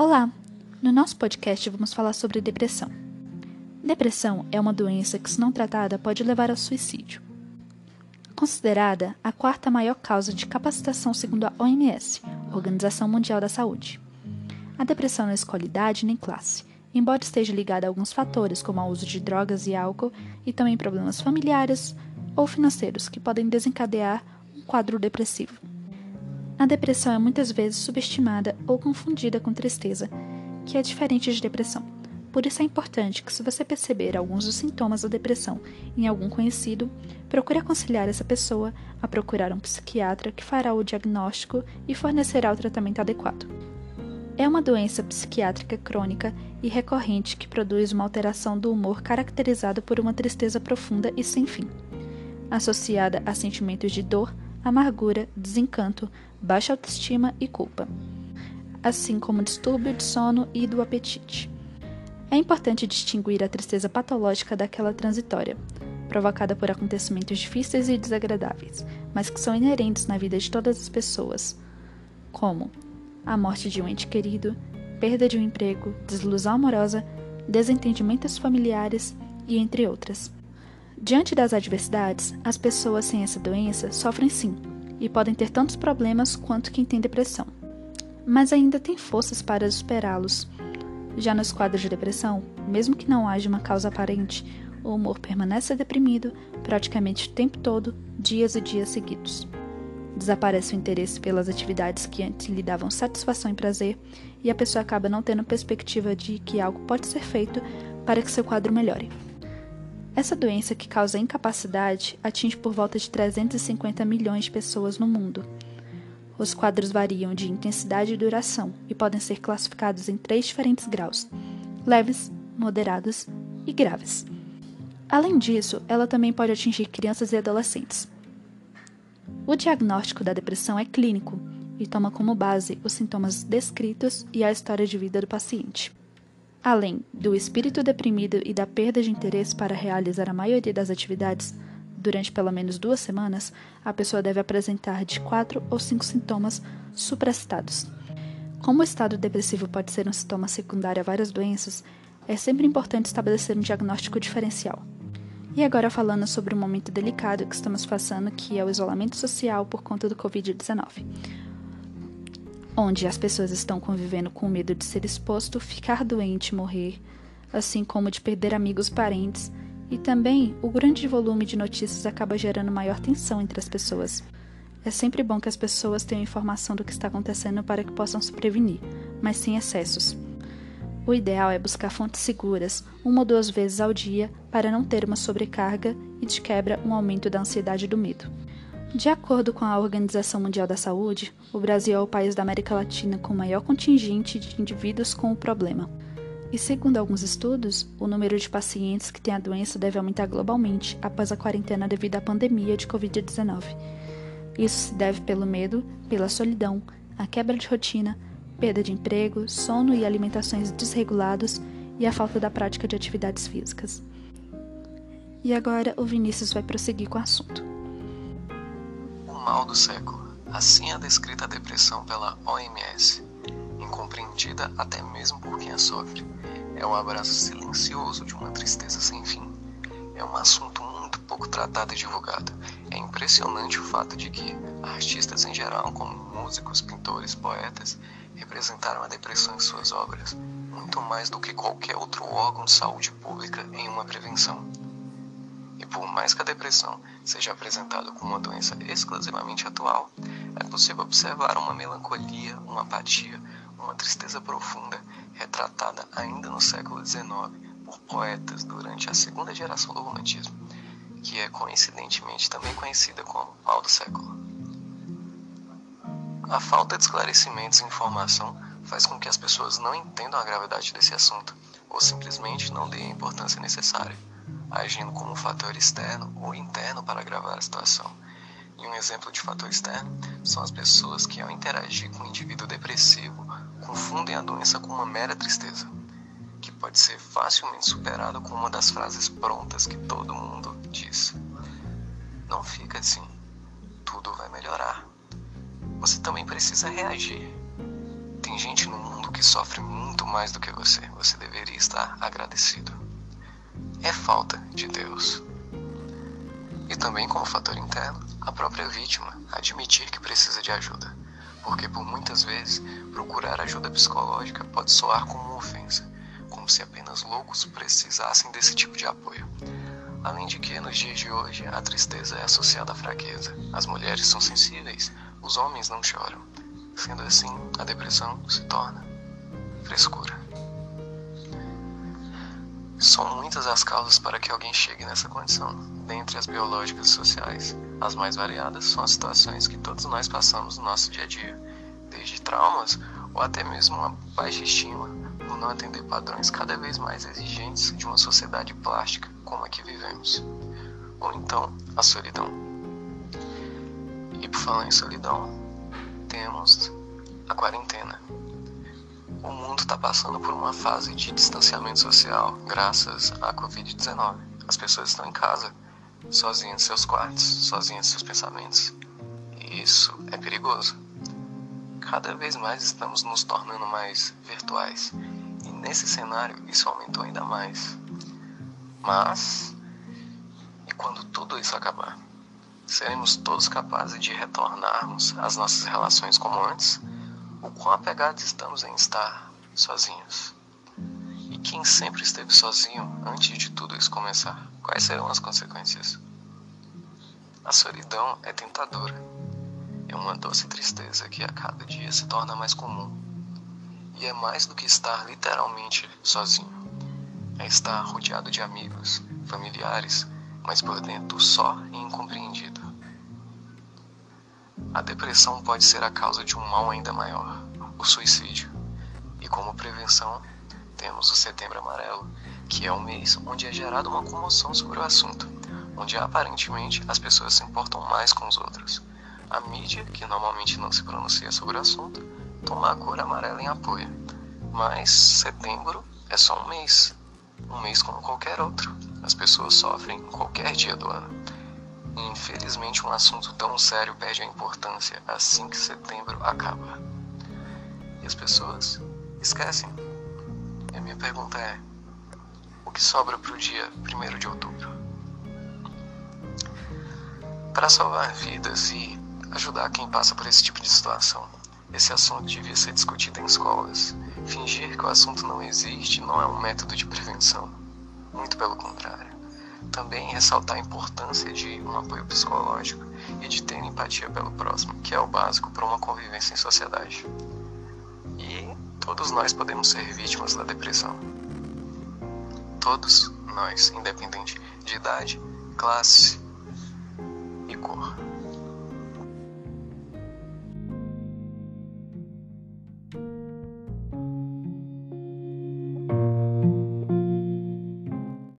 Olá! No nosso podcast vamos falar sobre depressão. Depressão é uma doença que, se não tratada, pode levar ao suicídio. Considerada a quarta maior causa de capacitação segundo a OMS, Organização Mundial da Saúde. A depressão não escolhe idade nem classe, embora esteja ligada a alguns fatores, como o uso de drogas e álcool, e também problemas familiares ou financeiros que podem desencadear um quadro depressivo. A depressão é muitas vezes subestimada ou confundida com tristeza, que é diferente de depressão. Por isso é importante que, se você perceber alguns dos sintomas da depressão em algum conhecido, procure aconselhar essa pessoa a procurar um psiquiatra que fará o diagnóstico e fornecerá o tratamento adequado. É uma doença psiquiátrica crônica e recorrente que produz uma alteração do humor caracterizada por uma tristeza profunda e sem fim, associada a sentimentos de dor, amargura, desencanto, baixa autoestima e culpa, assim como distúrbio de sono e do apetite. É importante distinguir a tristeza patológica daquela transitória, provocada por acontecimentos difíceis e desagradáveis, mas que são inerentes na vida de todas as pessoas, como a morte de um ente querido, perda de um emprego, desilusão amorosa, desentendimentos familiares e entre outras. Diante das adversidades, as pessoas sem essa doença sofrem sim, e podem ter tantos problemas quanto quem tem depressão, mas ainda tem forças para superá-los. Já nos quadros de depressão, mesmo que não haja uma causa aparente, o humor permanece deprimido praticamente o tempo todo, dias e dias seguidos. Desaparece o interesse pelas atividades que antes lhe davam satisfação e prazer, e a pessoa acaba não tendo perspectiva de que algo pode ser feito para que seu quadro melhore. Essa doença que causa incapacidade atinge por volta de 350 milhões de pessoas no mundo. Os quadros variam de intensidade e duração e podem ser classificados em três diferentes graus: leves, moderados e graves. Além disso, ela também pode atingir crianças e adolescentes. O diagnóstico da depressão é clínico e toma como base os sintomas descritos e a história de vida do paciente. Além do espírito deprimido e da perda de interesse para realizar a maioria das atividades, durante pelo menos duas semanas, a pessoa deve apresentar de quatro ou cinco sintomas supracitados. Como o estado depressivo pode ser um sintoma secundário a várias doenças, é sempre importante estabelecer um diagnóstico diferencial. E agora falando sobre um momento delicado que estamos passando, que é o isolamento social por conta do Covid-19 onde as pessoas estão convivendo com medo de ser exposto, ficar doente e morrer, assim como de perder amigos parentes, e também o grande volume de notícias acaba gerando maior tensão entre as pessoas. É sempre bom que as pessoas tenham informação do que está acontecendo para que possam se prevenir, mas sem excessos. O ideal é buscar fontes seguras, uma ou duas vezes ao dia, para não ter uma sobrecarga e, de quebra, um aumento da ansiedade e do medo. De acordo com a Organização Mundial da Saúde, o Brasil é o país da América Latina com maior contingente de indivíduos com o problema. E segundo alguns estudos, o número de pacientes que têm a doença deve aumentar globalmente após a quarentena devido à pandemia de Covid-19. Isso se deve pelo medo, pela solidão, a quebra de rotina, perda de emprego, sono e alimentações desregulados e a falta da prática de atividades físicas. E agora o Vinícius vai prosseguir com o assunto mal do século. Assim é descrita a depressão pela OMS, incompreendida até mesmo por quem a sofre. É o abraço silencioso de uma tristeza sem fim. É um assunto muito pouco tratado e divulgado. É impressionante o fato de que artistas em geral, como músicos, pintores, poetas, representaram a depressão em suas obras, muito mais do que qualquer outro órgão de saúde pública em uma prevenção. E por mais que a depressão seja apresentada como uma doença exclusivamente atual, é possível observar uma melancolia, uma apatia, uma tristeza profunda retratada ainda no século XIX por poetas durante a segunda geração do romantismo, que é coincidentemente também conhecida como mal do século. A falta de esclarecimentos e informação faz com que as pessoas não entendam a gravidade desse assunto ou simplesmente não deem a importância necessária agindo como fator externo ou interno para agravar a situação. E um exemplo de fator externo são as pessoas que, ao interagir com um indivíduo depressivo, confundem a doença com uma mera tristeza, que pode ser facilmente superada com uma das frases prontas que todo mundo diz: Não fica assim, tudo vai melhorar. Você também precisa reagir. Tem gente no mundo que sofre muito mais do que você. Você deveria estar agradecido. É falta de Deus. E também, como fator interno, a própria vítima admitir que precisa de ajuda. Porque por muitas vezes procurar ajuda psicológica pode soar como uma ofensa, como se apenas loucos precisassem desse tipo de apoio. Além de que, nos dias de hoje, a tristeza é associada à fraqueza. As mulheres são sensíveis, os homens não choram. Sendo assim, a depressão se torna frescura. São muitas as causas para que alguém chegue nessa condição. Dentre as biológicas e sociais, as mais variadas são as situações que todos nós passamos no nosso dia a dia, desde traumas ou até mesmo uma baixa estima por não atender padrões cada vez mais exigentes de uma sociedade plástica como a que vivemos. Ou então, a solidão. E por falar em solidão, temos a quarentena. O mundo está passando por uma fase de distanciamento social graças à Covid-19. As pessoas estão em casa, sozinhas em seus quartos, sozinhas em seus pensamentos. E isso é perigoso. Cada vez mais estamos nos tornando mais virtuais. E nesse cenário isso aumentou ainda mais. Mas, e quando tudo isso acabar? seremos todos capazes de retornarmos às nossas relações como antes, o quão apegados estamos em estar sozinhos. E quem sempre esteve sozinho antes de tudo isso começar, quais serão as consequências? A solidão é tentadora. É uma doce tristeza que a cada dia se torna mais comum. E é mais do que estar literalmente sozinho. É estar rodeado de amigos, familiares, mas por dentro só e incompreendido. A depressão pode ser a causa de um mal ainda maior, o suicídio. E como prevenção, temos o Setembro Amarelo, que é um mês onde é gerada uma comoção sobre o assunto, onde aparentemente as pessoas se importam mais com os outros. A mídia, que normalmente não se pronuncia sobre o assunto, toma a cor amarela em apoio. Mas setembro é só um mês, um mês como qualquer outro. As pessoas sofrem em qualquer dia do ano. Infelizmente, um assunto tão sério perde a importância assim que setembro acaba. E as pessoas esquecem. E a minha pergunta é: o que sobra para o dia 1 de outubro? Para salvar vidas e ajudar quem passa por esse tipo de situação, esse assunto devia ser discutido em escolas. Fingir que o assunto não existe não é um método de prevenção. Muito pelo contrário também ressaltar a importância de um apoio psicológico e de ter empatia pelo próximo, que é o básico para uma convivência em sociedade. E todos nós podemos ser vítimas da depressão. Todos nós, independente de idade, classe e cor.